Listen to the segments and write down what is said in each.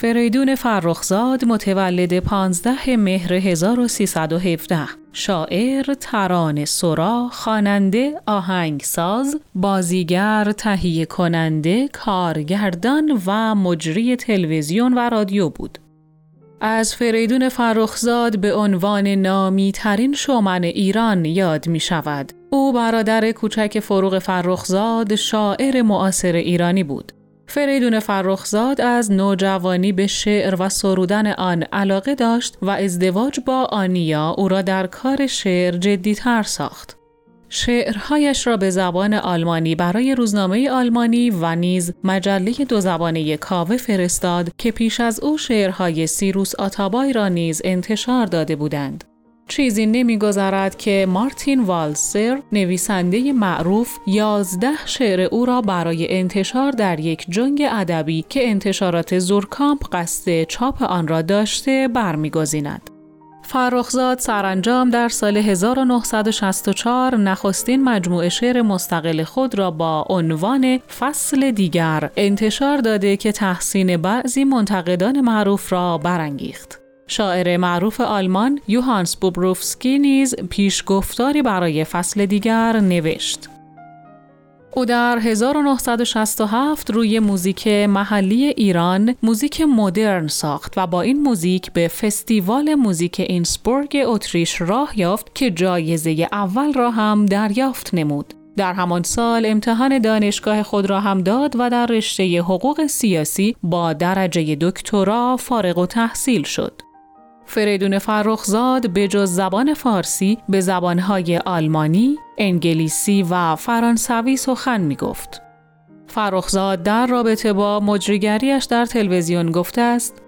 فریدون فرخزاد متولد 15 مهر 1317 شاعر، ترانه سرا، خواننده، آهنگساز، بازیگر، تهیه کننده، کارگردان و مجری تلویزیون و رادیو بود. از فریدون فرخزاد به عنوان نامی ترین شومن ایران یاد می شود. او برادر کوچک فروغ فرخزاد شاعر معاصر ایرانی بود. فریدون فرخزاد از نوجوانی به شعر و سرودن آن علاقه داشت و ازدواج با آنیا او را در کار شعر جدیتر ساخت. شعرهایش را به زبان آلمانی برای روزنامه آلمانی و نیز مجله دو زبانه کاوه فرستاد که پیش از او شعرهای سیروس آتابای را نیز انتشار داده بودند. چیزی نمیگذرد که مارتین والسر نویسنده معروف یازده شعر او را برای انتشار در یک جنگ ادبی که انتشارات زورکامپ قصد چاپ آن را داشته برمیگزیند. فرخزاد سرانجام در سال 1964 نخستین مجموعه شعر مستقل خود را با عنوان فصل دیگر انتشار داده که تحسین بعضی منتقدان معروف را برانگیخت. شاعر معروف آلمان یوهانس بوبروفسکی نیز پیشگفتاری برای فصل دیگر نوشت. او در 1967 روی موزیک محلی ایران موزیک مدرن ساخت و با این موزیک به فستیوال موزیک اینسبورگ اتریش راه یافت که جایزه اول را هم دریافت نمود. در همان سال امتحان دانشگاه خود را هم داد و در رشته حقوق سیاسی با درجه دکترا فارغ و تحصیل شد. فریدون فرخزاد به جز زبان فارسی به زبانهای آلمانی، انگلیسی و فرانسوی سخن می گفت. فرخزاد در رابطه با مجریگریش در تلویزیون گفته است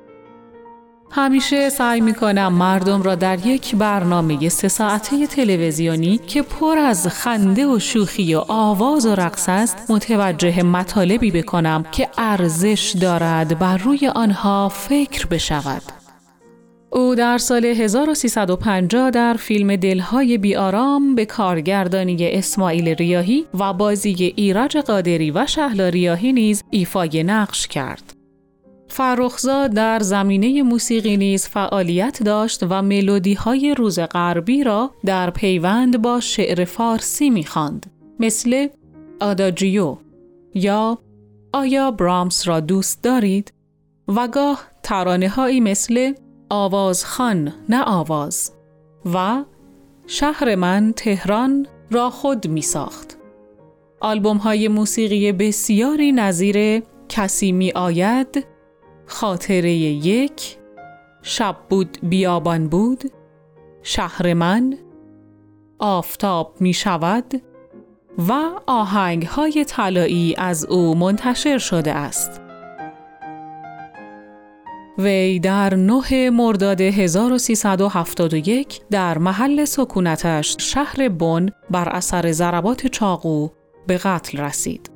همیشه سعی می کنم مردم را در یک برنامه سه ساعته تلویزیونی که پر از خنده و شوخی و آواز و رقص است متوجه مطالبی بکنم که ارزش دارد بر روی آنها فکر بشود. او در سال 1350 در فیلم دلهای بیارام به کارگردانی اسماعیل ریاهی و بازی ایرج قادری و شهلا ریاهی نیز ایفای نقش کرد. فرخزاد در زمینه موسیقی نیز فعالیت داشت و ملودی های روز غربی را در پیوند با شعر فارسی می‌خواند مثل آداجیو یا آیا برامس را دوست دارید؟ و گاه ترانه هایی مثل آواز خان نه آواز و شهر من تهران را خود می ساخت. آلبوم های موسیقی بسیاری نظیر کسی می آید، خاطره یک، شب بود بیابان بود، شهر من، آفتاب می شود و آهنگ های طلایی از او منتشر شده است. وی در 9 مرداد 1371 در محل سکونتش شهر بن بر اثر ضربات چاقو به قتل رسید.